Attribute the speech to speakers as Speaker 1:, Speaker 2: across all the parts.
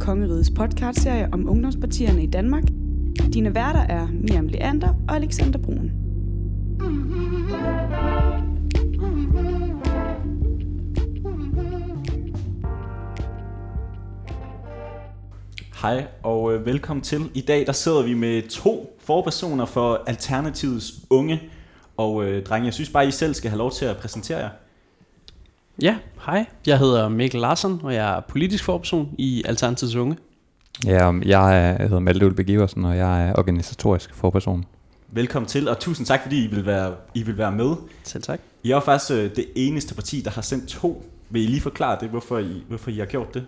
Speaker 1: Kongerigets podcastserie om ungdomspartierne i Danmark. Dine værter er Miriam Leander og Alexander Brun.
Speaker 2: Hej og øh, velkommen til. I dag der sidder vi med to forpersoner for Alternativets unge. Og øh, drenge, jeg synes bare, I selv skal have lov til at præsentere jer.
Speaker 3: Ja, hej. Jeg hedder Mikkel Larsen, og jeg er politisk forperson i Alternativets Unge.
Speaker 4: Ja, um, jeg, er, jeg hedder Malte Ulbe Giversen, og jeg er organisatorisk forperson.
Speaker 2: Velkommen til, og tusind tak, fordi I vil være, I vil være med.
Speaker 3: Selv tak.
Speaker 2: I er faktisk øh, det eneste parti, der har sendt to. Vil I lige forklare det, hvorfor I, hvorfor I har gjort det?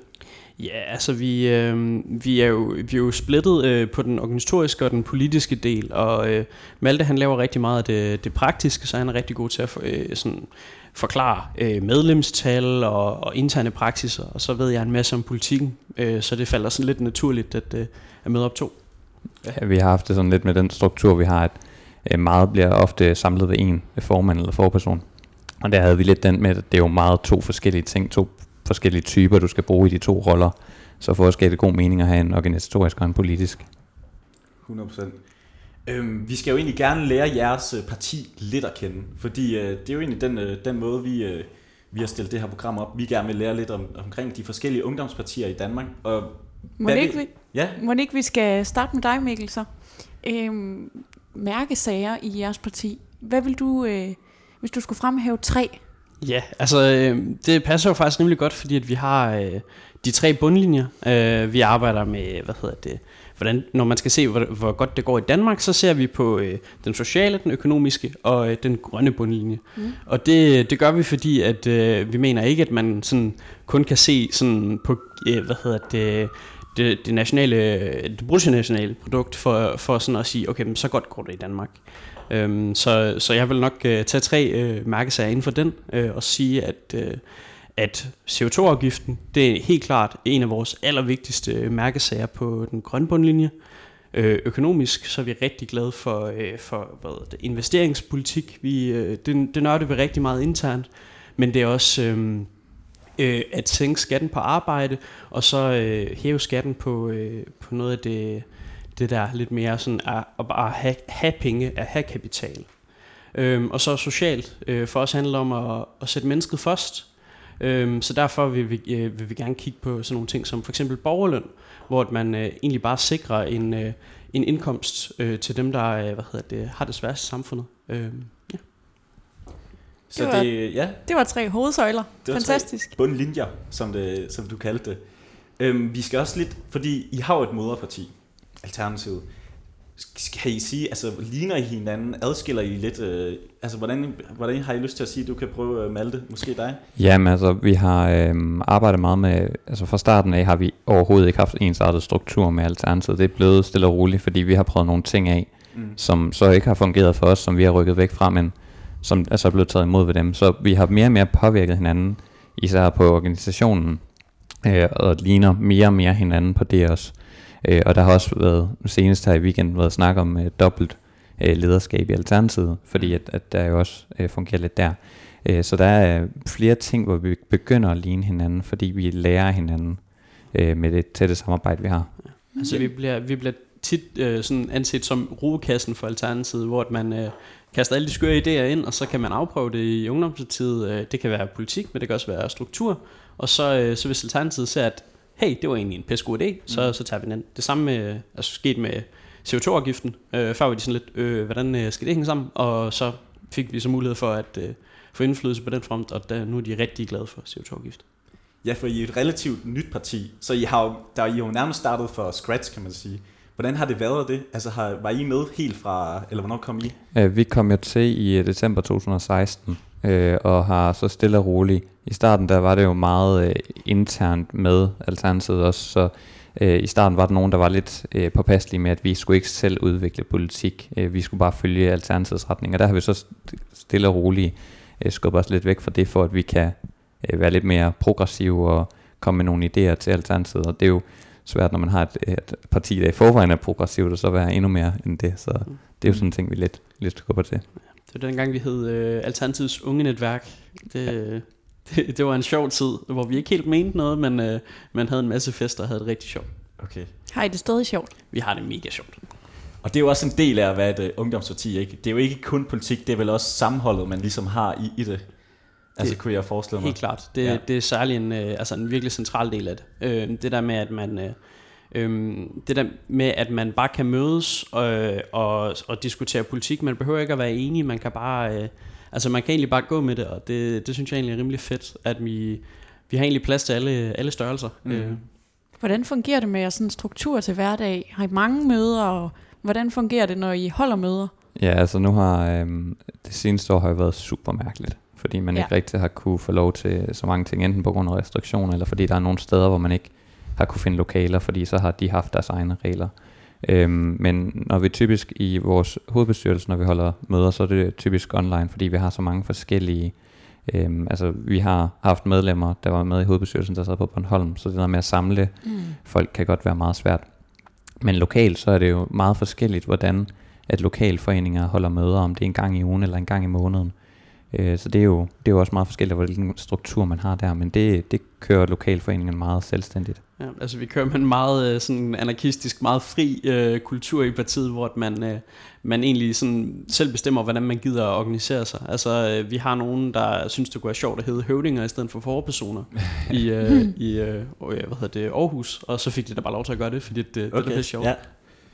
Speaker 3: Ja, altså vi, øh, vi, er jo, vi er jo splittet øh, på den organisatoriske og den politiske del, og øh, Malte han laver rigtig meget af det, det praktiske, så han er rigtig god til at øh, sådan, forklare øh, medlemstal og, og interne praksiser, og så ved jeg en masse om politikken, øh, så det falder sådan lidt naturligt at, øh, at møde op to.
Speaker 4: Ja. Vi har haft det sådan lidt med den struktur, vi har, at øh, meget bliver ofte samlet ved en formand eller forperson. Og der havde vi lidt den med, at det er jo meget to forskellige ting, to forskellige typer, du skal bruge i de to roller. Så for os gav det god mening at have en organisatorisk og en politisk.
Speaker 2: 100%. Øhm, vi skal jo egentlig gerne lære jeres øh, parti lidt at kende, fordi øh, det er jo egentlig den, øh, den måde, vi, øh, vi har stillet det her program op. Vi gerne vil lære lidt om, omkring de forskellige ungdomspartier i Danmark. Og
Speaker 1: Må ikke,
Speaker 2: vi- Ja,
Speaker 1: må ikke vi skal starte med dig, Mikkel, så? Øhm, mærkesager i jeres parti. Hvad vil du, øh, hvis du skulle fremhæve tre?
Speaker 3: Ja, altså øh, det passer jo faktisk rimelig godt, fordi at vi har øh, de tre bundlinjer. Øh, vi arbejder med, hvad hedder det, hvordan, når man skal se, hvor, hvor godt det går i Danmark, så ser vi på øh, den sociale, den økonomiske og øh, den grønne bundlinje. Mm. Og det, det gør vi, fordi at øh, vi mener ikke, at man sådan kun kan se sådan på, øh, hvad hedder det, det, det nationale, det bruttonationale produkt for, for sådan at sige, okay, men så godt går det i Danmark. Øhm, så, så jeg vil nok øh, tage tre øh, mærkesager inden for den øh, og sige, at, øh, at CO2-afgiften, det er helt klart en af vores allervigtigste mærkesager på den grønne bundlinje. Øh, økonomisk så er vi rigtig glade for, øh, for hvad det, investeringspolitik. Vi, øh, det, det nørder vi rigtig meget internt, men det er også øh, øh, at sænke skatten på arbejde, og så øh, hæve skatten på, øh, på noget af det, det der lidt mere sådan at, at bare have, have penge, at have kapital. Øhm, og så socialt. Øh, for os handler det om at, at sætte mennesket først. Øhm, så derfor vil vi, øh, vil vi gerne kigge på sådan nogle ting som for eksempel borgerløn, hvor at man øh, egentlig bare sikrer en, øh, en indkomst øh, til dem, der øh, hvad hedder det, har det sværest i samfundet. Øhm, ja.
Speaker 2: så
Speaker 1: Det var-
Speaker 2: det, ja,
Speaker 1: Det var tre hovedsøjler.
Speaker 2: Det var
Speaker 1: Fantastisk.
Speaker 2: Tre bundlinjer, som, det, som du kaldte det. Øhm, vi skal også lidt, fordi I har jo et moderparti, Alternativet. Skal I sige, altså ligner I hinanden, adskiller I lidt, øh, altså hvordan, hvordan har I lyst til at sige, du kan prøve øh, Malte, måske dig?
Speaker 4: Jamen altså, vi har øhm, arbejdet meget med, altså fra starten af har vi overhovedet ikke haft ensartet struktur med Alternativet. Det er blevet stille og roligt, fordi vi har prøvet nogle ting af,
Speaker 2: Mm.
Speaker 4: som så ikke har fungeret for os, som vi har rykket væk fra, men som er så blevet taget imod ved dem. Så vi har mere og mere påvirket hinanden, især på organisationen, øh, og ligner mere og mere hinanden på det også. Øh, og der har også været, senest her i weekenden, været snak om øh, dobbelt øh, lederskab i Alternativet, fordi at, at der jo også øh, fungerer lidt der. Øh, så der er flere ting, hvor vi begynder at ligne hinanden, fordi vi lærer hinanden øh, med det tætte samarbejde, vi har.
Speaker 3: Altså vi bliver, vi bliver tit øh, sådan anset som rugekassen for Alternativet, hvor at man øh, kaster alle de skøre idéer ind, og så kan man afprøve det i ungdomspartiet. Øh, det kan være politik, men det kan også være struktur. Og så, øh, så hvis Alternativet ser, at hey, det var egentlig en pisse god idé, så, så tager vi den. Det samme med, altså sket med CO2-afgiften. Øh, før var de sådan lidt, øh, hvordan øh, skal det hænge sammen? Og så fik vi så mulighed for at øh, få indflydelse på den front, og der, nu er de rigtig glade for CO2-afgift.
Speaker 2: Ja, for I er et relativt nyt parti, så I har jo, der, I har jo nærmest startet fra scratch, kan man sige. Hvordan har det været det? Altså har, var I med helt fra, eller hvornår kom I?
Speaker 4: Øh, vi kom jo til i øh, december 2016, øh, og har så stille og roligt. I starten der var det jo meget øh, internt med Alternativet også, så øh, i starten var der nogen, der var lidt øh, påpasselige med, at vi skulle ikke selv udvikle politik. Øh, vi skulle bare følge Alternativets retning, og der har vi så st- stille og roligt øh, skubbet os lidt væk fra det, for at vi kan øh, være lidt mere progressive og komme med nogle idéer til Alternativet, og det er jo svært, når man har et, et parti, der i forvejen er progressivt, og så være endnu mere end det, så det er jo sådan en ting, vi lidt, lidt skubber til.
Speaker 3: Det var dengang, vi hed øh, Alternativets Unge Netværk. Det, det, det var en sjov tid, hvor vi ikke helt mente noget, men øh, man havde en masse fester og havde det rigtig sjovt.
Speaker 2: Okay.
Speaker 1: Har I det stadig sjovt?
Speaker 3: Vi har det mega sjovt.
Speaker 2: Og det er jo også en del af at være et uh, ungdomsparti, ikke? Det er jo ikke kun politik, det er vel også sammenholdet, man ligesom har i, i det. Altså,
Speaker 3: Det-
Speaker 2: kunne jeg forestille mig.
Speaker 3: Helt klart. Det,
Speaker 2: Ja.
Speaker 3: det er særlig en, øh, altså en virkelig central del af det. Øh, det der med, at man... Øh, øh, det der med, at man bare kan mødes øh, og, og diskutere politik. Man behøver ikke at være enige, man kan bare... Øh, altså man kan egentlig bare gå med det, og det, det synes jeg egentlig er rimelig fedt, at vi, vi har egentlig plads til alle, alle størrelser.
Speaker 2: Mm.
Speaker 3: Øh,
Speaker 1: Hvordan fungerer det med jeres sådan struktur til hverdag? Har I mange møder, og hvordan fungerer det, når I holder møder?
Speaker 4: Ja, altså nu har øhm, det seneste år har jo været super mærkeligt, fordi man
Speaker 1: ja.
Speaker 4: ikke rigtig har kunne få lov til så mange ting, enten på grund af restriktioner, eller fordi der er nogle steder, hvor man ikke har kunne finde lokaler, fordi så har de haft deres egne regler. Øhm, men når vi typisk i vores hovedbestyrelse, når vi holder møder, så er det typisk online, fordi vi har så mange forskellige Øhm, altså vi har haft medlemmer, der var med i hovedbestyrelsen, der sad på Bornholm, så det der med at samle
Speaker 1: Mm.
Speaker 4: folk kan godt være meget svært. Men lokalt, så er det jo meget forskelligt, hvordan at lokalforeninger holder møder, om det er en gang i ugen eller en gang i måneden. Øh, så det er, jo, det er jo også meget forskelligt, hvilken struktur man har der, men det, det kører lokalforeningen meget selvstændigt.
Speaker 3: Ja, altså vi kører med en meget øh, sådan anarkistisk, meget fri øh, kultur i partiet, hvor at man, øh, man egentlig sådan selv bestemmer, hvordan man gider at organisere sig. Altså øh, vi har nogen, der synes, det kunne være sjovt at hedde høvdinger i stedet for forpersoner i, øh, i øh, hvad hedder det, Aarhus, og så fik de da bare lov til at gøre det, fordi det, det, det er sjovt.
Speaker 2: Ja.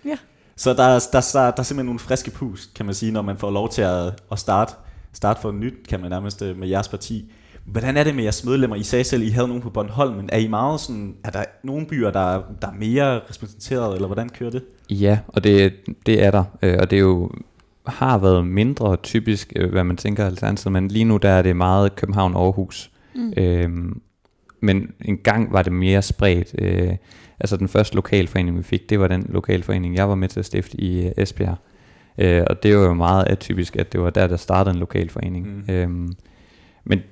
Speaker 1: Ja.
Speaker 2: Så der, er- der, der, der er simpelthen nogle friske pus, kan man sige, når man får lov til at, at starte, starte for nyt, kan man nærmest øh, med jeres parti. Hvordan er det med jeres medlemmer? I sagde selv, I havde nogen på Bornholm, men er I meget sådan, er der nogle byer, der, er- der er mere repræsenteret, eller hvordan kører det?
Speaker 4: Ja, og det, det er der, øh, og det er jo har været mindre typisk, øh, hvad man tænker alternativet, men lige nu der er det meget København-Aarhus.
Speaker 1: Mm.
Speaker 4: Øhm, men en gang var det mere spredt. Øh, altså den første lokalforening, vi fik, det var den lokalforening, jeg var med til at stifte i Esbjerg. Øh, og det var jo meget atypisk, at det var der, der startede en lokalforening.
Speaker 2: Mm.
Speaker 4: Mm. Øhm, men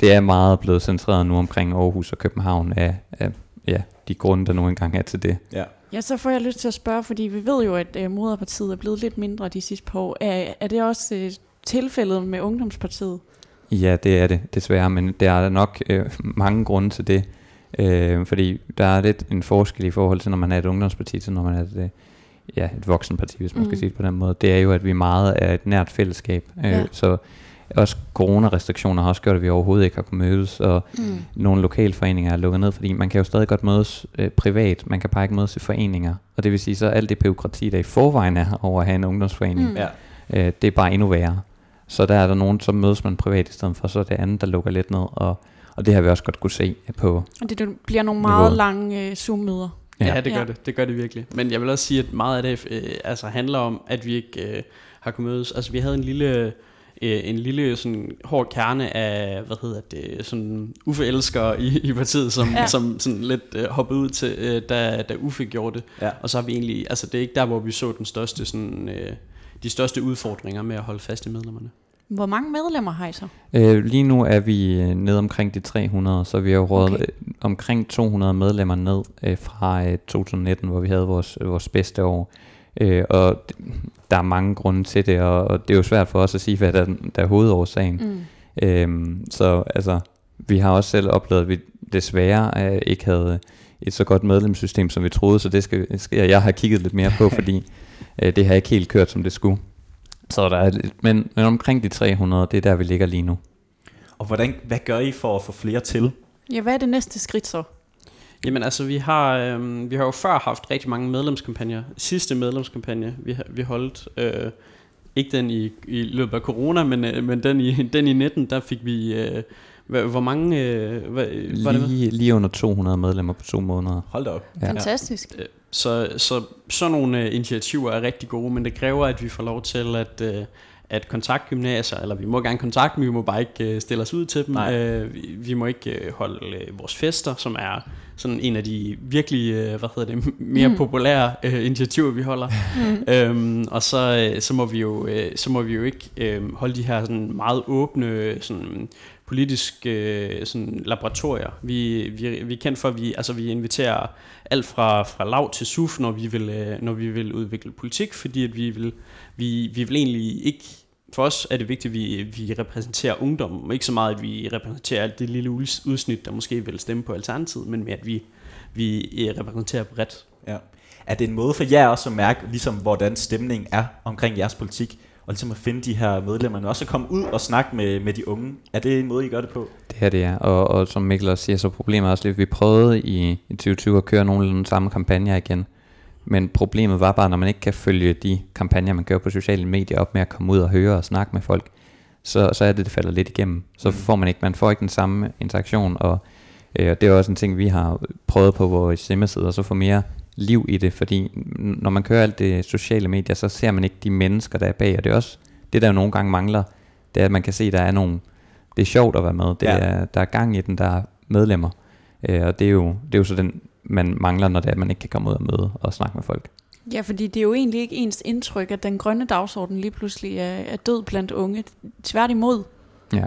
Speaker 4: det er meget blevet centreret nu omkring Aarhus og København af, af ja, de grunde, der nu engang er til det.
Speaker 2: Ja.
Speaker 1: Ja, så får jeg lyst til at spørge, fordi vi ved jo, at øh, moderpartiet er blevet lidt mindre de sidste par år. Er, er det også øh, tilfældet med ungdomspartiet?
Speaker 4: Ja, det er det desværre, men der er nok øh, mange grunde til det. Øh, fordi der er lidt en forskel i forhold til, når man er et ungdomsparti, til når man er et, øh, ja, et voksenparti, hvis man mm.
Speaker 1: Mm.
Speaker 4: skal sige det på den måde. Det er jo, at vi meget er et nært fællesskab. Øh,
Speaker 1: Ja.
Speaker 4: Så også coronarestriktioner har også gjort, at vi overhovedet ikke har kunnet mødes, og
Speaker 1: Mm.
Speaker 4: nogle lokalforeninger er lukket ned, fordi man kan jo stadig godt mødes øh, privat, man kan bare ikke mødes i foreninger. Og det vil sige, så alt det byråkrati, der i forvejen er over at have en ungdomsforening,
Speaker 1: Mm.
Speaker 4: øh, det er bare endnu værre. Så der er der nogen, så mødes man privat i stedet for, så er det andet, der lukker lidt ned, og, og det har vi også godt kunne se på.
Speaker 1: Og det bliver nogle meget
Speaker 4: Niveauet.
Speaker 1: lange øh, Zoom-møder.
Speaker 3: Ja,
Speaker 4: Ja.
Speaker 3: det gør
Speaker 1: Ja.
Speaker 3: det. Det gør det virkelig. Men jeg vil også sige, at meget af det øh, altså handler om, at vi ikke øh, har kunnet mødes. Altså vi havde en lille, øh, en lille sådan hård kerne af, hvad hedder det, sådan Uffe elsker i, i partiet, som,
Speaker 1: ja.
Speaker 3: som sådan lidt øh, hoppede ud til, øh, da, da Uffe gjorde det.
Speaker 2: Ja.
Speaker 3: Og så har vi egentlig, altså det er ikke der, hvor vi så den største sådan, øh, de største udfordringer med at holde fast i medlemmerne.
Speaker 1: Hvor mange medlemmer har I så?
Speaker 4: Øh, lige nu er vi øh, nede omkring de 300, så vi har rådet
Speaker 1: Okay.
Speaker 4: okay. omkring 200 medlemmer ned øh, fra øh, 2019, hvor vi havde vores, vores bedste år. Øh, og der er mange grunde til det, og, og det er jo svært for os at sige, hvad der, der er hovedårsagen.
Speaker 1: Mm.
Speaker 4: Øhm, så altså, vi har også selv oplevet, at vi desværre øh, ikke havde et så godt medlemssystem, som vi troede, så det skal, skal jeg have kigget lidt mere på, fordi øh, det har ikke helt kørt, som det skulle. Så der er men, men omkring de 300, det er der, vi ligger lige nu.
Speaker 2: Og hvordan, hvad gør I for at få flere til?
Speaker 1: Ja, hvad er det næste skridt så?
Speaker 3: Jamen altså, vi har, øhm, vi har jo før haft rigtig mange medlemskampagner. Sidste medlemskampagne, vi, har- vi holdt, øh, ikke den i, i løbet af corona, men, øh, men den, i, den i 19, der fik vi, øh, hvor mange, øh, hvad, var det?
Speaker 4: Lige, lige under 200 medlemmer på to måneder.
Speaker 2: Hold da op.
Speaker 4: Ja.
Speaker 1: Fantastisk.
Speaker 3: Så, så sådan nogle øh, initiativer er rigtig gode, men det kræver, at vi får lov til at, øh, at kontaktgymnasier, eller vi må gerne kontakte dem, vi må bare ikke øh, stille os ud til dem.
Speaker 2: Nej.
Speaker 3: Øh, vi, vi må ikke øh, holde øh, vores fester, som er sådan en af de virkelig, øh, hvad hedder det, mere
Speaker 1: Mm.
Speaker 3: mm. populære øh, initiativer, vi holder.
Speaker 1: Mm.
Speaker 3: øhm, og så, øh, så, må vi jo, øh, så må vi jo ikke øh, holde de her sådan meget åbne sådan, politiske øh, sådan, laboratorier. Vi, vi, vi er kendt for, at vi, altså, vi inviterer alt fra, fra lav til suf, når vi vil, øh, når vi vil udvikle politik, fordi at vi vil, vi, vi vil egentlig ikke for os er det vigtigt, at vi, vi repræsenterer ungdommen, ikke så meget, at vi repræsenterer alt det lille udsnit, der måske vil stemme på Alternativet, men mere, at vi, vi øh, repræsenterer bredt.
Speaker 2: Ja. Er det en måde for jer også at mærke, ligesom, hvordan stemningen er omkring jeres politik? Og ligesom at finde de her medlemmer, men også at komme ud og snakke med, med de unge. Er det en måde, I gør det på?
Speaker 4: Det her det er, og, og som Mikkel også siger, så problemet er også lidt, vi prøvede i, i 2020 at køre nogle af de samme kampagner igen. Men problemet var bare, når man ikke kan følge de kampagner, man gør på sociale medier op med at komme ud og høre og snakke med folk, så, så er det, det falder lidt igennem. Så
Speaker 2: Mm.
Speaker 4: får man ikke, man får ikke den samme interaktion, og øh, det er også en ting, vi har prøvet på vores hjemmeside, så få mere liv i det, fordi når man kører alt det sociale medier, så ser man ikke de mennesker, der er bag, og det er også det, der jo nogle gange mangler, det er, at man kan se, der er nogle, det er sjovt at være med, det
Speaker 2: Ja.
Speaker 4: er, der er gang i den, der er medlemmer, øh, og det er, jo, det er jo så den, man mangler, når det er, at man ikke kan komme ud og møde og snakke med folk.
Speaker 1: Ja, fordi det er jo egentlig ikke ens indtryk, at den grønne dagsorden lige pludselig er, er død blandt unge. Tværtimod.
Speaker 4: Ja.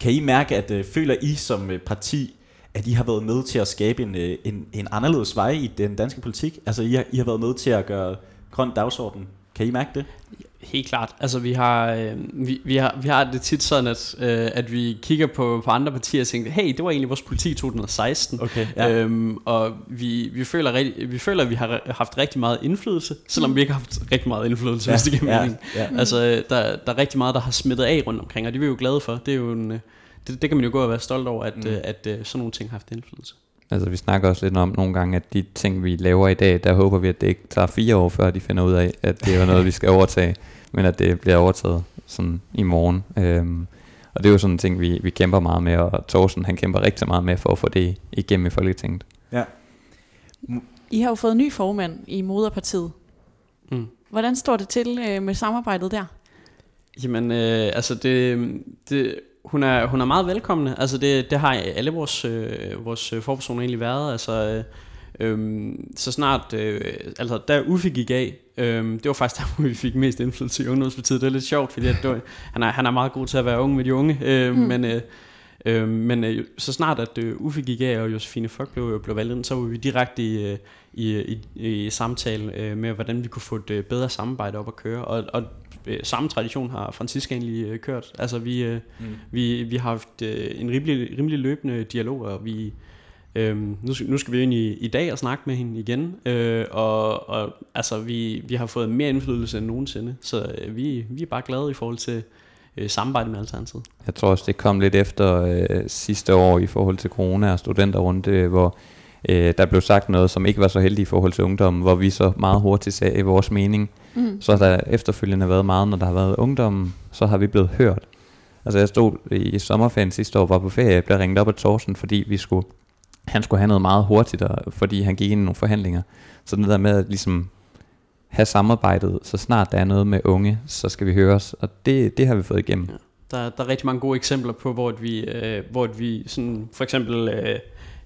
Speaker 2: Kan I mærke, at øh, føler I som øh, parti, at I har været med til at skabe en, øh, en, en anderledes vej i den danske politik? Altså, I har, I har været med til at gøre grøn dagsorden. Kan I mærke det?
Speaker 3: Helt klart. Altså vi har, øh, vi, vi har, vi har det tit sådan, at, øh, at vi kigger på, på andre partier og tænker, hey, det var egentlig vores politik i 2016.
Speaker 2: Okay.
Speaker 3: Ja. Øhm, og vi, vi, føler, rigt- vi føler, at vi har haft rigtig meget indflydelse, selvom vi ikke har haft rigtig meget indflydelse, ja. hvis det giver
Speaker 2: ja,
Speaker 3: mening.
Speaker 2: ja.
Speaker 3: Altså, der, der er rigtig meget, der har smittet af rundt omkring, og det er vi jo glade for. Det, er jo en, øh, det, det kan man jo gå og være stolt over, at,
Speaker 2: Mm.
Speaker 3: mm. at, at sådan nogle ting har haft indflydelse.
Speaker 4: Altså vi snakker også lidt om nogle gange, at de ting, vi laver i dag, der håber vi, at det ikke tager fire år, før de finder ud af, at det er noget, vi skal overtage, men at det bliver overtaget sådan i morgen. Øhm, og det er jo sådan en ting, vi, vi kæmper meget med, og Thorsten han kæmper rigtig meget med for at få det igennem i Folketinget.
Speaker 2: ja.
Speaker 1: I har jo fået ny formand i Moderpartiet.
Speaker 3: Mm.
Speaker 1: Hvordan står det til øh, med samarbejdet der?
Speaker 3: Jamen, øh, altså det, det, hun, er, hun er meget velkommen. Altså det, det har alle vores, øh, vores øh, forpersoner egentlig været. Altså, øh, øh, så snart, øh, altså da Uffe gik af, øh, det var faktisk der, hvor vi fik mest indflydelse i ungdomspartiet. Det er lidt sjovt, fordi at det var, han, er, han er meget god til at være ung med de unge. Øh,
Speaker 1: Mm.
Speaker 3: mm. Men, øh, øh, men øh, så snart at øh, Uffe gik af, og Josefine Fock blev, blev valgt ind, så var vi direkte i, øh, i, i, i samtale øh, med, hvordan vi kunne få et øh, bedre samarbejde op at køre. Og, og øh, samme tradition har Francisca egentlig øh, kørt. Altså vi, øh,
Speaker 2: Mm.
Speaker 3: vi, vi har haft øh, en rimelig, rimelig løbende dialog, og vi, øh, nu, skal, nu skal vi ind i, i dag og snakke med hende igen, øh, og, og altså vi, vi har fået mere indflydelse end nogensinde, så øh, vi, vi er bare glade i forhold til øh, samarbejde med Alternativet.
Speaker 4: Jeg tror også, det kom lidt efter øh, sidste år i forhold til corona og studenterrunde, hvor øh, der blev sagt noget, som ikke var så heldigt i forhold til ungdommen, hvor vi så meget hurtigt sagde vores mening.
Speaker 1: Mm.
Speaker 4: Så har der efterfølgende været meget, når der har været ungdommen, så har vi blevet hørt. Altså jeg stod i sommerferien sidste år, var på ferie, jeg blev ringet op af Thorsten, fordi vi skulle, han skulle have noget meget hurtigt, og, fordi han gik ind i nogle forhandlinger. Så det der med at ligesom have samarbejdet, så snart der er noget med unge, så skal vi høre os, og det, det har vi fået igennem.
Speaker 3: Der, der er rigtig mange gode eksempler på, hvor at vi, øh, hvor at vi sådan, for eksempel, øh,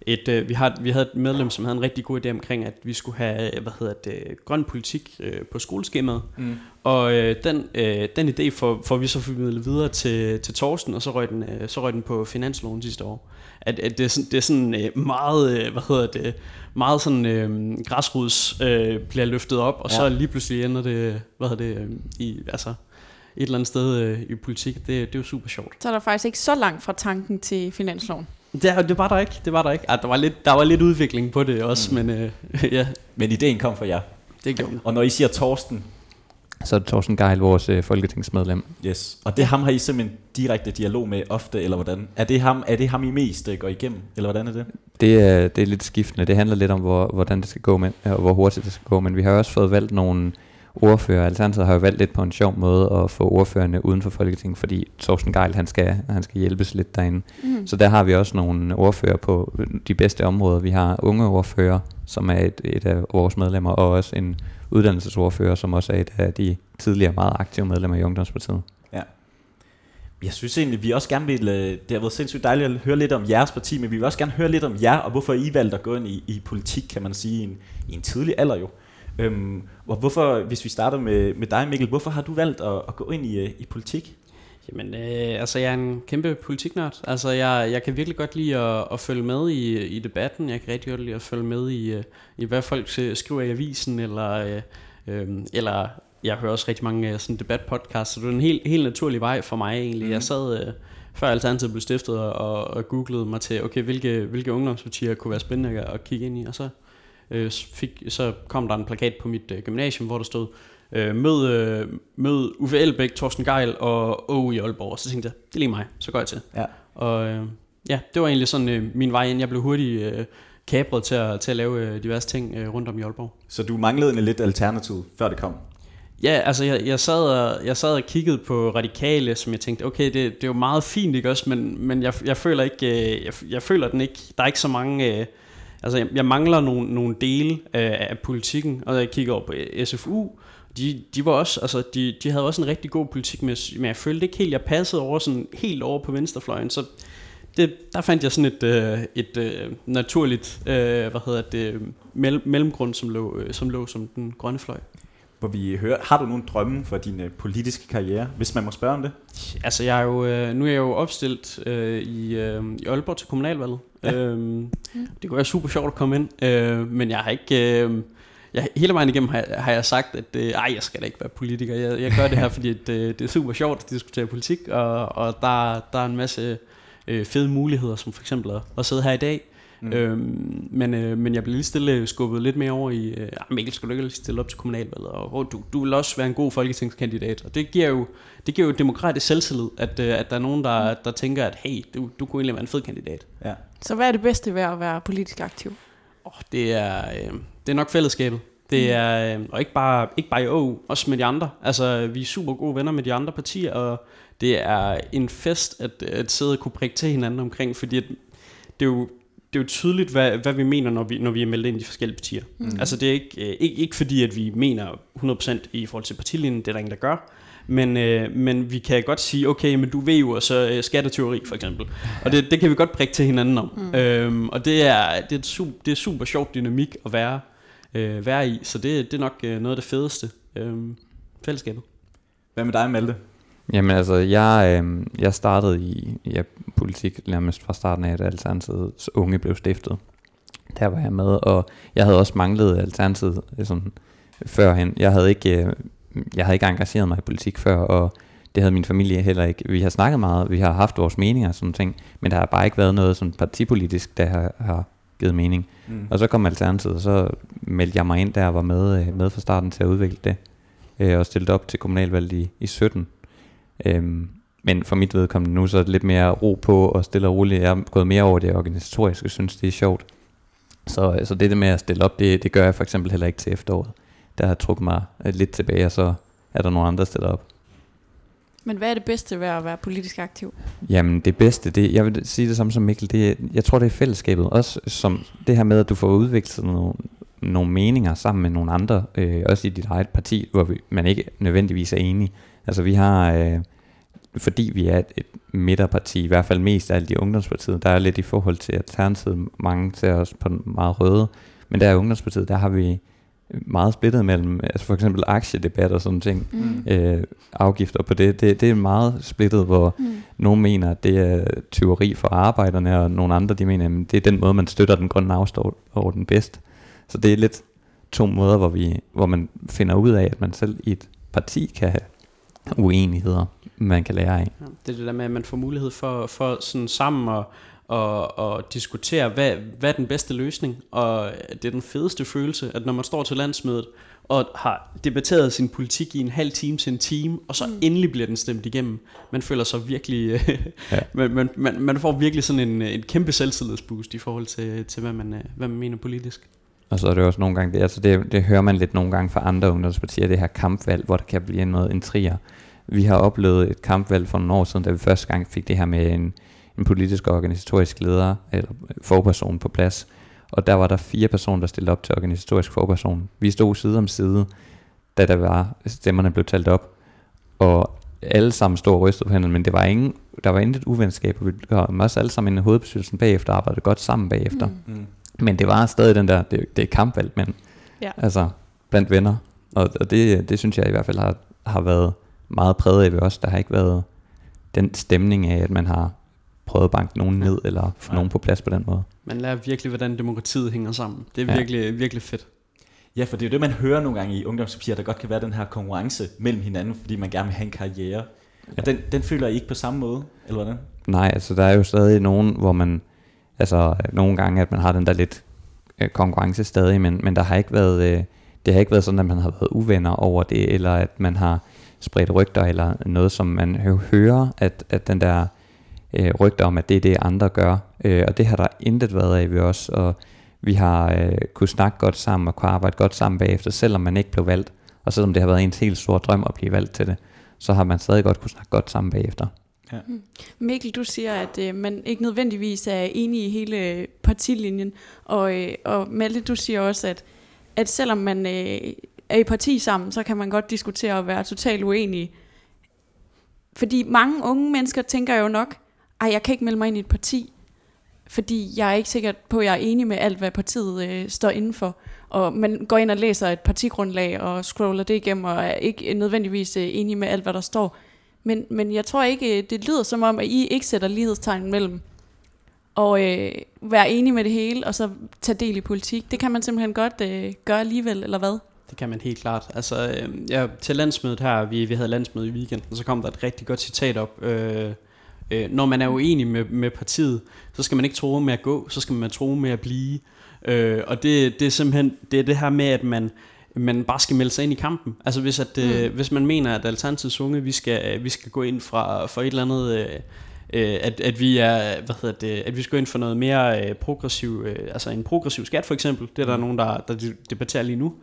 Speaker 3: et, øh, vi, har, vi havde et medlem, som havde en rigtig god idé omkring, at vi skulle have, øh, hvad hedder det, grøn politik øh, på skoleskemaet.
Speaker 2: Mm.
Speaker 3: Og øh, den, øh, den idé får, får vi så formidlet videre til, til Torsten, og så røg, den, øh, så røg den på finansloven sidste år. At, at det, er sådan, det er sådan øh, meget, øh, hvad hedder det, meget sådan øh, græsrods øh, bliver løftet op, og ja. så lige pludselig ender det, hvad hedder det, øh, i, altså et eller andet sted øh, i politik. Det, det er jo super sjovt.
Speaker 1: Så er der faktisk ikke så langt fra tanken til finansloven.
Speaker 3: Det, det var der ikke, det var der ikke. Ah, der, var lidt, der var lidt udvikling på det også,
Speaker 2: Mm.
Speaker 3: men øh, ja,
Speaker 2: Men ideen kom fra jer.
Speaker 3: det gjorde.
Speaker 2: Og når I siger Torsten,
Speaker 4: Så er det Thorsten Geil, vores øh, folketingsmedlem.
Speaker 2: yes. Og det er ham har I simpelthen direkte dialog med ofte, eller hvordan? Er det ham, er det ham I mest øh, går igennem, eller hvordan er det?
Speaker 4: Det er, det er lidt skiftende. Det handler lidt om, hvor, hvordan det skal gå, med, og hvor hurtigt det skal gå. Men vi har også fået valgt nogle ordfører. Alternativet har jo valgt lidt på en sjov måde at få ordførerne uden for Folketinget, fordi Thorsten Geil, han skal, han skal hjælpes lidt derinde.
Speaker 1: Mm.
Speaker 4: Så der har vi også nogle ordfører på de bedste områder. Vi har unge ordfører, som er et, et af vores medlemmer, og også en uddannelsesordfører, som også er et af de tidligere meget aktive medlemmer i Ungdomspartiet. Ja.
Speaker 2: Jeg synes egentlig, vi også gerne vil, øh, det har været sindssygt dejligt at høre lidt om jeres parti, men vi vil også gerne høre lidt om jer, og hvorfor I valgte at gå ind i, i politik, kan man sige, i en, i en tidlig alder jo. Øhm, og hvorfor, hvis vi starter med, med dig Mikkel, hvorfor har du valgt at, at gå ind i, øh, i politik?
Speaker 3: Jamen, øh, altså jeg er en kæmpe politiknørd. Altså jeg, jeg kan virkelig godt lide at, at følge med i, i debatten. Jeg kan rigtig godt lide at følge med i, øh, i hvad folk skriver i avisen, eller, øh, øh, eller jeg hører også rigtig mange øh, sådan debatpodcasts, så det er en helt, helt naturlig vej for mig egentlig. Mm. Jeg sad, øh, før Alternativet blev stiftet, og, og googlede mig til, okay, hvilke, hvilke ungdomspartier kunne være spændende at, at kigge ind i, og så, øh, fik, så kom der en plakat på mit øh, gymnasium, hvor der stod, øh, mød, øh, mød Uffe Elbæk, Torsten Geil og Åge i Aalborg. Og så tænkte jeg, det er lige mig, så går jeg til.
Speaker 2: Ja.
Speaker 3: Og øh, ja, det var egentlig sådan øh, min vej ind. Jeg blev hurtigt øh, kabret til at, til at lave øh, diverse ting øh, rundt om i Aalborg.
Speaker 2: Så du manglede en lidt alternativ, før det kom?
Speaker 3: Ja, altså jeg, jeg, sad og, jeg sad og kiggede på radikale, som jeg tænkte, okay, det, det er jo meget fint, ikke også, men, men jeg, jeg føler ikke, øh, jeg, jeg føler den ikke, der er ikke så mange, øh, altså jeg, jeg mangler nogle, nogle dele af, af politikken, og jeg kigger over på SFU, de, de var også, altså de, de havde også en rigtig god politik, men, men jeg følte ikke helt, jeg passede over sådan helt over på venstrefløjen, så det, der fandt jeg sådan et, øh, et øh, naturligt, øh, hvad hedder det, mell- mellemgrund, som lå, øh, som lå som den grønne fløj.
Speaker 2: Hvor vi hører, har du nogle drømme for din øh, politiske karriere, hvis man må spørge om det?
Speaker 3: Altså jeg er jo, øh, nu er jeg jo opstillet øh, i, øh, i Aalborg til kommunalvalget. Ja. Øhm, det kunne være super sjovt at komme ind, øh, men jeg har ikke... Øh, jeg, hele vejen igennem har, har jeg sagt, at øh, ej, jeg skal da ikke være politiker. Jeg, jeg gør det her, fordi det, det er super sjovt at diskutere politik, og, og der, der er en masse øh, fede muligheder, som for eksempel at, at sidde her i dag. Mm. Øhm, men, øh, men jeg blev lige stille skubbet lidt mere over i, øh, Mikkel, skal du ikke lige stille op til kommunalvalget, og oh, du, du vil også være en god folketingskandidat, og det giver jo, det giver jo demokratisk selvtillid, at, øh, at der er nogen, der, der tænker, at hey, du, du kunne egentlig være en fed kandidat.
Speaker 2: Ja.
Speaker 1: Så hvad er det bedste ved at være politisk aktiv?
Speaker 3: Oh, det, er, øh, det er nok fællesskabet. Det er, øh, og ikke bare, ikke bare i Å, også med de andre. Altså, vi er super gode venner med de andre partier, og det er en fest at, at sidde og kunne prikke til hinanden omkring, fordi at det er jo, det er jo tydeligt, hvad, hvad vi mener, når vi, når vi er meldt ind i de forskellige partier. Mm. Altså det er ikke, øh, ikke, ikke fordi, at vi mener 100% i forhold til partilinjen, det er der ingen, der gør, men, øh, men vi kan godt sige, okay, men du ved jo også øh, skatteteori for eksempel, og det, det kan vi godt prikke til hinanden om. Mm. Øhm, og det er, det, er super, det er super sjov dynamik at være, øh, være i, så det, det er nok øh, noget af det fedeste, øh, fællesskabet.
Speaker 2: Hvad med dig, Malte?
Speaker 4: Jamen altså, jeg, øh, jeg startede i ja, politik nærmest fra starten af, at Alternativets unge blev stiftet. Der var jeg med, og jeg havde også manglet Alternativet sådan, førhen. Jeg havde ikke, øh, jeg havde ikke engageret mig i politik før, og det havde min familie heller ikke. Vi har snakket meget, vi har haft vores meninger og sådan ting, men der har bare ikke været noget sådan partipolitisk, der har, har givet mening. Mm. Og så kom Alternativet, og så meldte jeg mig ind der og var med, øh, med fra starten til at udvikle det. Øh, og stillede op til kommunalvalget i, i 17. Øhm, men for mit vedkommende nu, så er det lidt mere ro på og stille og roligt. Jeg er gået mere over det organisatoriske, synes det er sjovt. Så, så det der med at stille op, det, det gør jeg for eksempel heller ikke til efteråret. Der har trukket mig lidt tilbage, og så er der nogle andre, der stiller op.
Speaker 1: Men hvad er det bedste ved at være politisk aktiv?
Speaker 4: Jamen det bedste, det, jeg vil sige det samme som Mikkel, det, jeg tror det er fællesskabet. Også som det her med, at du får udviklet nogle, nogle meninger sammen med nogle andre, øh, også i dit eget parti, hvor vi, man ikke nødvendigvis er enige. Altså vi har, øh, fordi vi er et, et midterparti, i hvert fald mest af alle de ungdomspartier, der er lidt i forhold til Alternativet, mange ser os på den meget røde, men der er ungdomspartiet, der har vi meget splittet mellem, altså for eksempel aktiedebat og sådan ting, mm. øh, afgifter på det, det, det er meget splittet, hvor mm. nogle mener, at det er tyveri for arbejderne, og nogle andre, de mener, at det er den måde, man støtter den grønne den bedst. Så det er lidt to måder, hvor, vi, hvor man finder ud af, at man selv i et parti kan have uenigheder, man kan lære af. Ja,
Speaker 3: det er det der med, at man får mulighed for, for sådan sammen at og, og diskutere, hvad, hvad er den bedste løsning. Og det er den fedeste følelse, at når man står til landsmødet, og har debatteret sin politik i en halv time til en time, og så mm. endelig bliver den stemt igennem. Man føler sig virkelig, ja. man, man, man, man får virkelig sådan en, en kæmpe selvtillidsboost i forhold til, til hvad, man, hvad man mener politisk.
Speaker 4: Og så er det også nogle gange, det, altså det, det hører man lidt nogle gange fra andre ungdomspartier, det her kampvalg, hvor der kan blive noget intriger. Vi har oplevet et kampvalg for nogle år siden, da vi første gang fik det her med en, en politisk og organisatorisk leder eller forperson på plads. Og der var der fire personer, der stillede op til organisatorisk forperson. Vi stod side om side, da der var stemmerne blev talt op. Og alle sammen stod og rystede på hænderne, men det var ingen, der var intet uvenskab, og vi kom også alle sammen i hovedbestyrelsen bagefter arbejdede godt sammen bagefter. Mm. mm. Men det var stadig den der, det, det er kampvalg, men ja. altså blandt venner. Og, og det, det synes jeg i hvert fald har, har været meget præget af ved os. Der har ikke været den stemning af, at man har prøvet at banke nogen ned, eller få nogen på plads på den måde.
Speaker 3: Man lærer virkelig, hvordan demokratiet hænger sammen. Det er ja. virkelig, virkelig fedt.
Speaker 2: Ja, for det er jo det, man hører nogle gange i ungdomspapirer, der godt kan være den her konkurrence mellem hinanden, fordi man gerne vil have en karriere. Og den, den føler I ikke på samme måde, eller hvordan?
Speaker 4: Nej, altså der er jo stadig nogen, hvor man, altså nogle gange, at man har den der lidt øh, konkurrence stadig, men, men der har ikke været, øh, det har ikke været sådan, at man har været uvenner over det, eller at man har spredt rygter, eller noget, som man hø- hører, at, at den der øh, rygter om, at det er det, andre gør, øh, og det har der intet været af ved os, og vi har øh, kunne snakke godt sammen, og kunne arbejde godt sammen bagefter, selvom man ikke blev valgt, og selvom det har været ens helt store drøm at blive valgt til det, så har man stadig godt kunne snakke godt sammen bagefter.
Speaker 2: Ja.
Speaker 1: Mikkel, du siger, at øh, man ikke nødvendigvis er enig i hele øh, partilinjen, og, øh, og Malte, du siger også, at, at selvom man øh, er i parti sammen, så kan man godt diskutere og være totalt uenige. Fordi mange unge mennesker tænker jo nok, ej, jeg kan ikke melde mig ind i et parti, fordi jeg er ikke sikker på, at jeg er enig med alt, hvad partiet øh, står indenfor. Og man går ind og læser et partigrundlag og scroller det igennem, og er ikke nødvendigvis øh, enig med alt, hvad der står. Men, men jeg tror ikke, øh, det lyder som om, at I ikke sætter lighedstegn mellem og øh, være enig med det hele, og så tage del i politik. Det kan man simpelthen godt øh, gøre alligevel, eller hvad?
Speaker 3: Det kan man helt klart. Altså, øh, ja, til landsmødet her, vi, vi havde landsmøde i weekenden, så kom der et rigtig godt citat op. Øh, øh, når man er uenig med, med partiet, så skal man ikke tro med at gå, så skal man tro med at blive. Øh, og det, det er simpelthen det, er det her med, at man, man bare skal melde sig ind i kampen. Altså hvis, at, mm. hvis man mener, at Alternativets unge, vi skal, vi skal gå ind fra, for et eller andet... Øh, øh, at, at vi er, hvad hedder det, at vi skal gå ind for noget mere øh, progressiv, øh, altså en progressiv skat for eksempel. Det er der mm. nogen, der, der debatterer lige nu.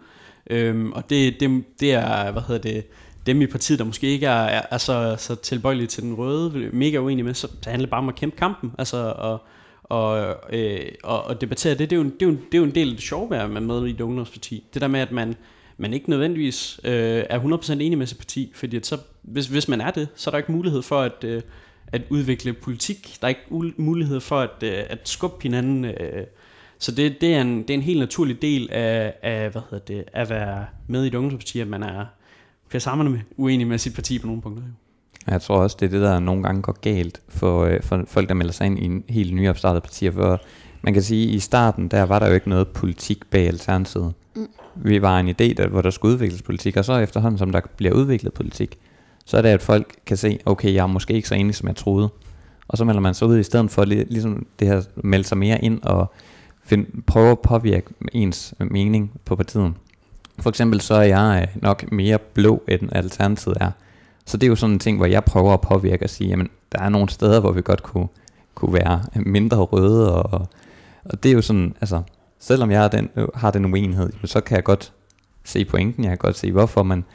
Speaker 3: Øhm, og det, det, det er, hvad hedder det, dem i partiet, der måske ikke er, er, er så, så tilbøjelige til den røde, mega uenige med, så det handler bare om at kæmpe kampen, altså og, og, øh, og, og debattere det, det er, jo, det, er jo, det er jo en del af det sjove ved at være med i et ungdomsparti. Det der med, at man, man ikke nødvendigvis øh, er 100% enig med sit parti, fordi at så, hvis, hvis man er det, så er der ikke mulighed for at, øh, at udvikle politik. Der er ikke mulighed for at, øh, at skubbe hinanden. Øh, så det, det, er en, det er en helt naturlig del af, af hvad hedder det, at være med i et ungdomsparti, at man er per sammen uenig med sit parti på nogle punkter.
Speaker 4: Jeg tror også, det er det, der nogle gange går galt for, øh, for folk, der melder sig ind i en helt nyopstartet partier. For man kan sige, at i starten, der var der jo ikke noget politik bag Alternativet. Mm. Vi var en idé, der, hvor der skulle udvikles politik, og så efterhånden, som der bliver udviklet politik, så er det, at folk kan se, okay, jeg er måske ikke så enig, som jeg troede. Og så melder man sig ud i stedet for ligesom det her, melde sig mere ind og find, prøve at påvirke ens mening på partiet. For eksempel så er jeg øh, nok mere blå, end alternativet er. Så det er jo sådan en ting, hvor jeg prøver at påvirke og sige, jamen der er nogle steder, hvor vi godt kunne, kunne være mindre røde, og, og det er jo sådan, altså, selvom jeg har den, øh, har den uenighed, så kan jeg godt se pointen, jeg kan godt se hvorfor, man,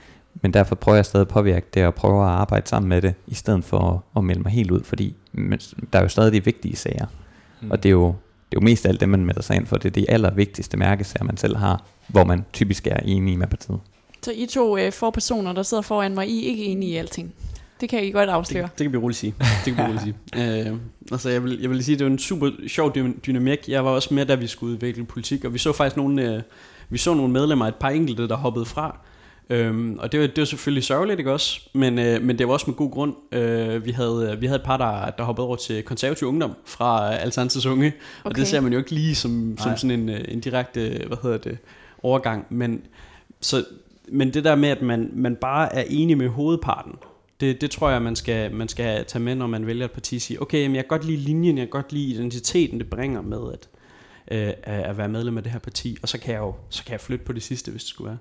Speaker 4: men derfor prøver jeg stadig at påvirke det, og prøver at arbejde sammen med det, i stedet for at, at melde mig helt ud, fordi der er jo stadig de vigtige sager, mm. og det er jo det er jo mest alt det, man melder sig ind for. Det er de allervigtigste mærkesager, man selv har, hvor man typisk er enig med partiet.
Speaker 1: Så I to øh, personer, der sidder foran mig, I er ikke enige i alting? Det kan I godt afsløre.
Speaker 3: Det, det kan vi roligt sige. Det kan vi roligt sige. Øh, altså jeg vil, jeg vil sige, det var en super sjov dynamik. Jeg var også med, da vi skulle udvikle politik, og vi så faktisk nogle, øh, vi så nogle medlemmer, et par enkelte, der hoppede fra. Øhm, og det var, det var selvfølgelig sørgeligt, ikke også? Men, øh, men det var også med god grund. Øh, vi, havde, vi havde et par, der, der hoppede over til konservativ ungdom fra Alternatives Unge. Okay. Og det ser man jo ikke lige som, som sådan en, øh, en direkte, hvad hedder det, overgang. Men, så, men det der med, at man, man bare er enig med hovedparten, det, det tror jeg, man skal, man skal tage med, når man vælger et parti. Sige, okay, men jeg kan godt lide linjen, jeg kan godt lide identiteten, det bringer med at, øh, at være medlem af det her parti. Og så kan jeg jo så kan jeg flytte på det sidste, hvis det skulle være.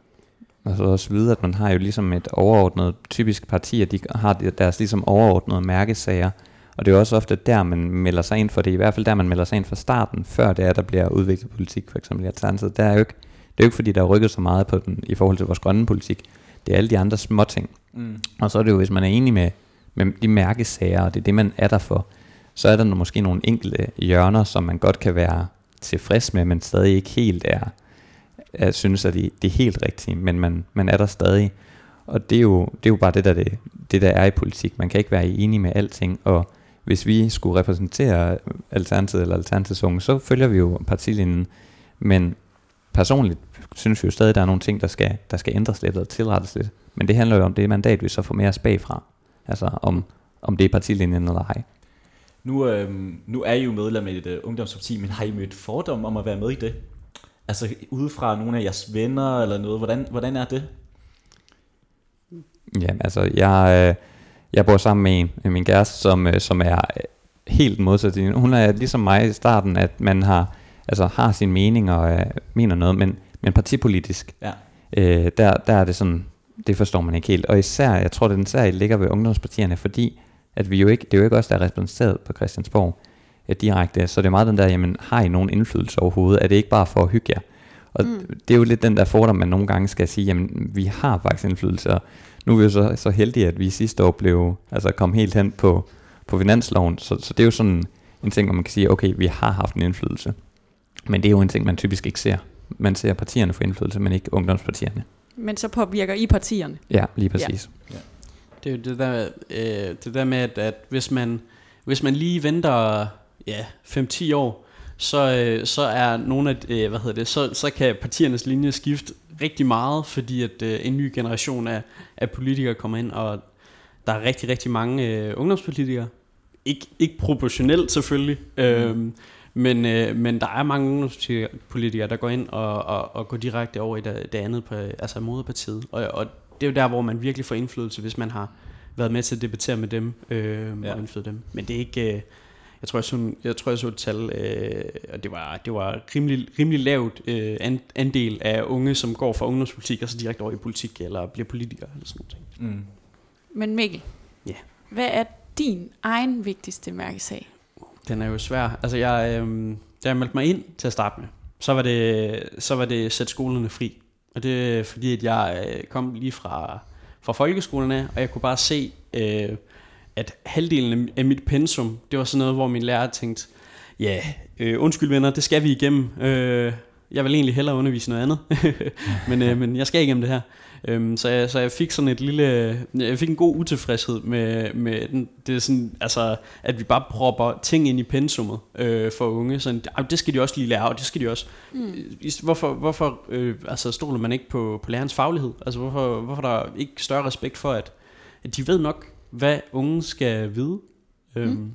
Speaker 4: Og så også vide, at man har jo ligesom et overordnet, typisk parti, at de har deres ligesom overordnede mærkesager. Og det er jo også ofte der, man melder sig ind for det. I hvert fald der, man melder sig ind fra starten, før det er, der bliver udviklet politik, for eksempel i Alternativet. Det er jo ikke, det er jo ikke fordi, der er rykket så meget på den i forhold til vores grønne politik. Det er alle de andre små ting. Mm. Og så er det jo, hvis man er enig med, med de mærkesager, og det er det, man er der for, så er der måske nogle enkelte hjørner, som man godt kan være tilfreds med, men stadig ikke helt er jeg synes, at det, det er helt rigtige, men man, man er der stadig. Og det er jo, det er jo bare det der, det, det, der er i politik. Man kan ikke være enig med alting, og hvis vi skulle repræsentere Alternativet eller Alternativsunge, så følger vi jo partilinjen. Men personligt synes vi jo stadig, at der er nogle ting, der skal, der skal ændres lidt og tilrettes lidt. Men det handler jo om det mandat, vi så får mere os bagfra. Altså om, om det er partilinjen eller ej.
Speaker 2: Nu, øh, nu er I jo medlem af et uh, ungdomsparti, men har I mødt fordom om at være med i det? Altså udefra nogle af jeres venner eller noget. Hvordan, hvordan er det?
Speaker 4: Ja, altså, jeg, øh, jeg bor sammen med en, min kæreste, som, øh, som er øh, helt modsat. Hun er ligesom mig i starten, at man har, altså, har sin mening og øh, mener noget, men, men partipolitisk,
Speaker 2: Ja.
Speaker 4: øh, der, der er det sådan, det forstår man ikke helt. Og især, jeg tror, den især ligger ved ungdomspartierne, fordi at vi jo ikke, det er jo ikke os, der er repræsenteret på Christiansborg øh, direkte, så det er meget den der, jamen, har I nogen indflydelse overhovedet? Er det ikke bare for at hygge jer? Og mm. det er jo lidt den der fordom, man nogle gange skal sige, jamen, vi har faktisk indflydelse, og nu er vi jo så, så heldige, at vi sidste år blev, altså kom helt hen på, på finansloven, så, så det er jo sådan en ting, hvor man kan sige, okay, vi har haft en indflydelse. Men det er jo en ting, man typisk ikke ser. Man ser partierne få indflydelse, men ikke ungdomspartierne.
Speaker 1: Men så påvirker I partierne.
Speaker 4: Ja, lige præcis.
Speaker 3: Det er jo det der, øh, det der med, at, at hvis, man, hvis man lige venter ja, 5-10 år, så, øh, så er nogle af, øh, hvad hedder det, så, så kan partiernes linje skifte rigtig meget, fordi at øh, en ny generation af, af politikere kommer ind, og der er rigtig, rigtig mange øh, ungdomspolitikere. Ik, ikke proportionelt selvfølgelig, mm. øh, men, øh, men der er mange ungdomspolitikere, der går ind og, og, og går direkte over i det, det andet, på, altså moderpartiet. Og, og det er jo der, hvor man virkelig får indflydelse, hvis man har været med til at debattere med dem øh,
Speaker 2: ja.
Speaker 3: og indflyde dem. Men det er ikke... Øh, jeg tror, jeg så, jeg tror, jeg så et tal, øh, og det var, det var rimelig, rimelig lavt øh, an, andel af unge, som går fra ungdomspolitik og så direkte over i politik, eller bliver politikere, eller sådan noget.
Speaker 2: Mm.
Speaker 1: Men Mikkel,
Speaker 3: Ja.
Speaker 1: hvad er din egen vigtigste mærkesag?
Speaker 3: Den er jo svær. Altså, jeg, øh, da jeg meldte mig ind til at starte med, så var det, så var det sæt skolerne fri. Og det er fordi, at jeg øh, kom lige fra, fra folkeskolen af, og jeg kunne bare se, øh, at halvdelen af- mit pensum, det var sådan noget, hvor min lærer tænkte, ja, øh, undskyld venner, det skal vi igennem. Øh, jeg vil egentlig hellere undervise noget andet, men, øh, men jeg skal igennem det her. Øhm, så, jeg, så jeg fik sådan et lille, jeg fik en god utilfredshed med, med den, det er sådan, altså, at vi bare propper ting ind i pensummet øh, for unge. Sådan, "Ej, det skal de også lige lære, og det skal de også. Mm. Hvorfor, hvorfor øh, altså, stoler man ikke på, på lærernes faglighed? Altså, hvorfor, hvorfor er der ikke større respekt for, at, at de ved nok, hvad unge skal vide? Øhm,
Speaker 1: Mm.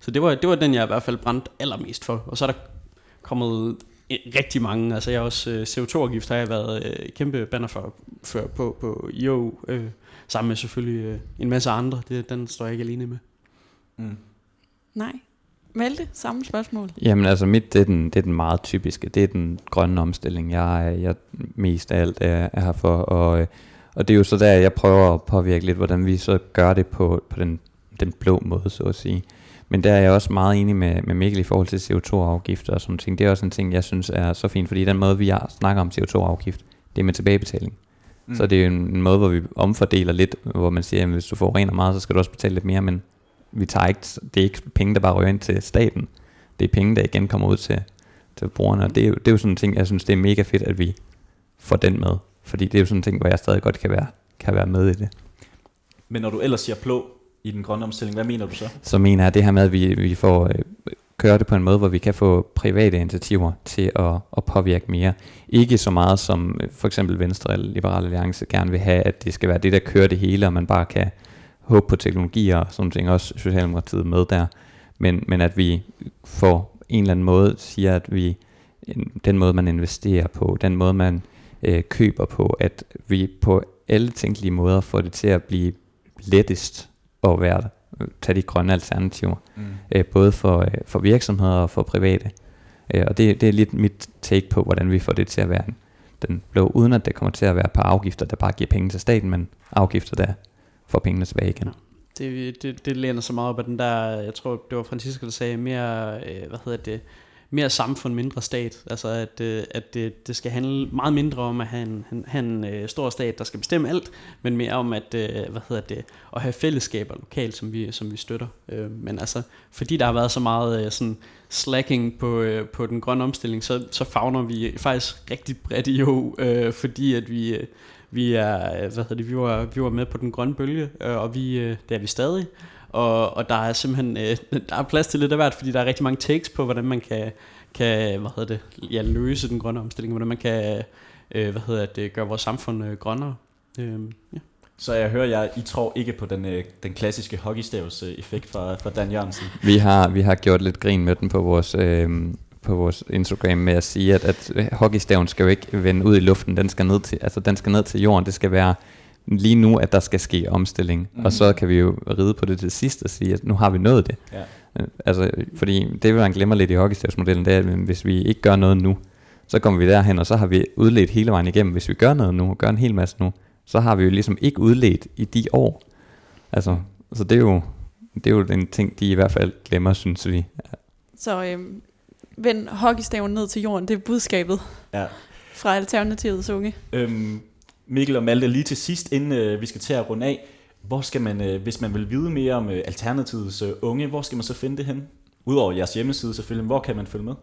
Speaker 3: Så det var, det var den, jeg i hvert fald brændte allermest for. Og så er der kommet rigtig mange. Altså jeg har også øh, CO2-afgift har jeg været øh, kæmpe banner for, for på, på IO, øh, sammen med selvfølgelig øh, en masse andre. Det, den står jeg ikke alene med.
Speaker 2: Mm.
Speaker 1: Nej. Malte, samme spørgsmål.
Speaker 4: Jamen altså mit, det er den, det er den meget typiske. Det er den grønne omstilling, jeg, jeg mest af alt er, er her for. Og, øh, og det er jo så der, jeg prøver at påvirke lidt, hvordan vi så gør det på, på den, den blå måde, så at sige. Men der er jeg også meget enig med, med Mikkel i forhold til CO2-afgifter og sådan ting. Det er også en ting, jeg synes er så fint, fordi den måde, vi snakker om CO2-afgift, det er med tilbagebetaling. Mm. Så det er jo en, en måde, hvor vi omfordeler lidt, hvor man siger, at hvis du forurener meget, så skal du også betale lidt mere, men vi tager ikke, det er ikke penge, der bare ryger ind til staten. Det er penge, der igen kommer ud til, til brugerne, og det er, jo, det er jo sådan en ting, jeg synes, det er mega fedt, at vi får den med. Fordi det er jo sådan en ting, hvor jeg stadig godt kan være, kan være med i det.
Speaker 2: Men når du ellers siger blå i den grønne omstilling, hvad mener du så?
Speaker 4: Så mener jeg det her med, at vi, vi får øh, køre det på en måde, hvor vi kan få private initiativer til at, at påvirke mere. Ikke så meget som øh, for eksempel Venstre eller Liberale Alliance gerne vil have, at det skal være det, der kører det hele, og man bare kan håbe på teknologier og sådan ting, også Socialdemokratiet med der. Men, men at vi får en eller anden måde siger, at vi en- den måde, man investerer på, den måde, man øh, køber på, at vi på alle tænkelige måder får det til at blive lettest at være tage de grønne alternativer,
Speaker 2: Mm.
Speaker 4: øh, både for, øh, for virksomheder og for private. Øh, og det, det er lidt mit take på, hvordan vi får det til at være en, den blå, uden at det kommer til at være på afgifter, der bare giver penge til staten, men afgifter, der får pengene tilbage igen.
Speaker 3: Det, det, det læner så meget op af den der, jeg tror det var Francisco, der sagde, mere, øh, hvad hedder det, mere samfund, mindre stat. Altså at, øh, at det, det skal handle meget mindre om at have en, han- han, en øh, stor stat, der skal bestemme alt, men mere om at, øh, hvad hedder det, at have fællesskaber lokalt, som vi, som vi støtter. Øh, men altså, fordi der har været så meget øh, sådan slacking på, øh, på den grønne omstilling, så, så fagner vi faktisk rigtig bredt i jo, øh, fordi at vi, øh, vi er, hvad hedder det, vi var, vi var med på den grønne bølge, øh, og vi, øh, det er vi stadig. Og, og der er simpelthen øh, der er plads til lidt af hvert, fordi der er rigtig mange takes på, hvordan man kan, kan hvad hedder det, ja, løse den grønne omstilling, hvordan man kan øh, hvad hedder det, gøre vores samfund øh, grønnere. Øh, ja.
Speaker 2: Så jeg hører, jeg I tror ikke på den, øh, den klassiske hockeystavs øh, effekt fra, fra Dan Jørgensen.
Speaker 4: Vi har, vi har gjort lidt grin med den på vores, øh, på vores Instagram med at sige, at, at hockeystaven skal jo ikke vende ud i luften, den skal ned til, altså den skal ned til jorden, det skal være lige nu, at der skal ske omstilling. Mm.
Speaker 2: Mhm.
Speaker 4: Og så kan vi jo ride på det til sidst og sige, at nu har vi nået det.
Speaker 2: Ja.
Speaker 4: Øh, Altså, fordi det, man glemmer lidt i hockeystavsmodellen, det er, at hvis vi ikke gør noget nu, så kommer vi derhen, og så har vi udledt hele vejen igennem. Hvis vi gør noget nu, gør en hel masse nu, så har vi jo ligesom ikke udledt i de år. Altså, så det er jo, det er jo en ting, de i hvert fald glemmer, synes vi.
Speaker 1: Så øh, vend hockeystaven ned til jorden, det er budskabet
Speaker 2: Ja.
Speaker 1: fra Alternativets unge.
Speaker 2: Øhm, Mikkel og Malte, lige til sidst, inden øh, vi skal til at runde af, hvor skal man, øh, hvis man vil vide mere om øh, Alternativets øh, unge, hvor skal man så finde det hen? Udover jeres hjemmeside selvfølgelig, hvor kan man følge med?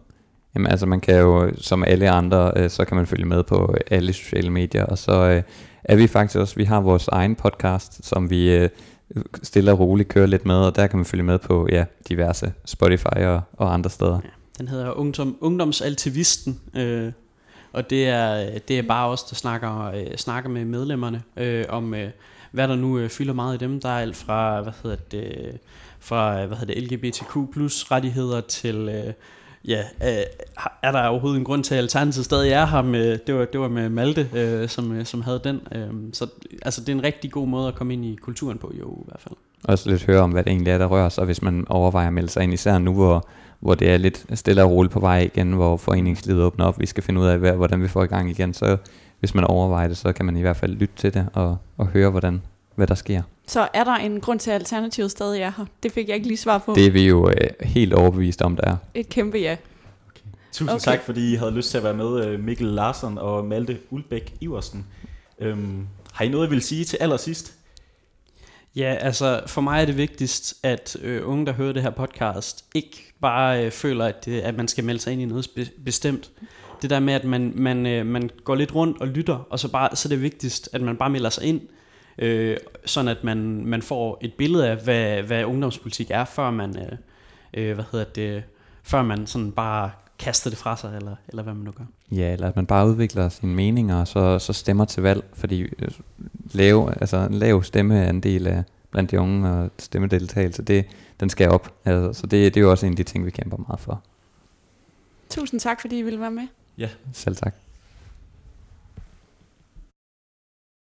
Speaker 4: Jamen altså, man kan jo, som alle andre, øh, så kan man følge med på alle sociale medier, og så øh, er vi faktisk også, vi har vores egen podcast, som vi øh, stille og roligt kører lidt med, og der kan man følge med på ja, diverse Spotify og, og andre steder.
Speaker 3: Den hedder Ungdom, Ungdomsaltivisten, øh, og det er, det er bare os, der snakker, øh, snakker med medlemmerne øh, om, øh, hvad der nu øh, fylder meget i dem. Der er alt fra, hvad hedder det, fra hvad hedder det, LGBTQ plus rettigheder til, øh, ja, øh, er der overhovedet en grund til, at Alternativet stadig er her med, det var, det var med Malte, øh, som, øh, som havde den. Øh, så altså, det er en rigtig god måde at komme ind i kulturen på, jo i hvert fald.
Speaker 4: Også lidt høre om, hvad det egentlig er, der rører sig, hvis man overvejer at melde sig ind, især nu, hvor, hvor det er lidt stille og roligt på vej igen, hvor foreningslivet åbner op, vi skal finde ud af, hvad, hvordan vi får i gang igen, så hvis man overvejer det, så kan man i hvert fald lytte til det og, og høre, hvordan, hvad der sker.
Speaker 1: Så er der en grund til, at Alternativet stadig er her? Det fik jeg ikke lige svar på.
Speaker 4: Det er vi jo øh, helt overbevist om, der er.
Speaker 1: Et kæmpe ja.
Speaker 2: Tusind
Speaker 1: Okay.
Speaker 2: okay. tak, fordi I havde lyst til at være med, øh, Mikkel Larsen og Malte Ulbæk Iversen. Øhm, har I noget, I vil sige til allersidst?
Speaker 3: Ja, altså for mig er det vigtigst, at øh, unge, der hører det her podcast, ikke bare øh, føler, at, øh, at man skal melde sig ind i noget spe- bestemt. Det der med, at man, man, øh, man går lidt rundt og lytter, og så, bare, så er det vigtigst, at man bare melder sig ind, øh, sådan at man, man får et billede af, hvad, hvad ungdomspolitik er, før man, øh, øh, hvad hedder det, før man sådan bare kaster det fra sig, eller, eller hvad man nu gør.
Speaker 4: Ja, eller at man bare udvikler sine meninger, og så, så stemmer til valg, fordi øh, lav, altså, en lav stemmeandel af blandt de unge og stemmedeltagelse, det, den skal op. Altså, så det, det er jo også en af de ting, vi kæmper meget for.
Speaker 1: Tusind tak, fordi I ville være med.
Speaker 2: Ja,
Speaker 4: Selv tak.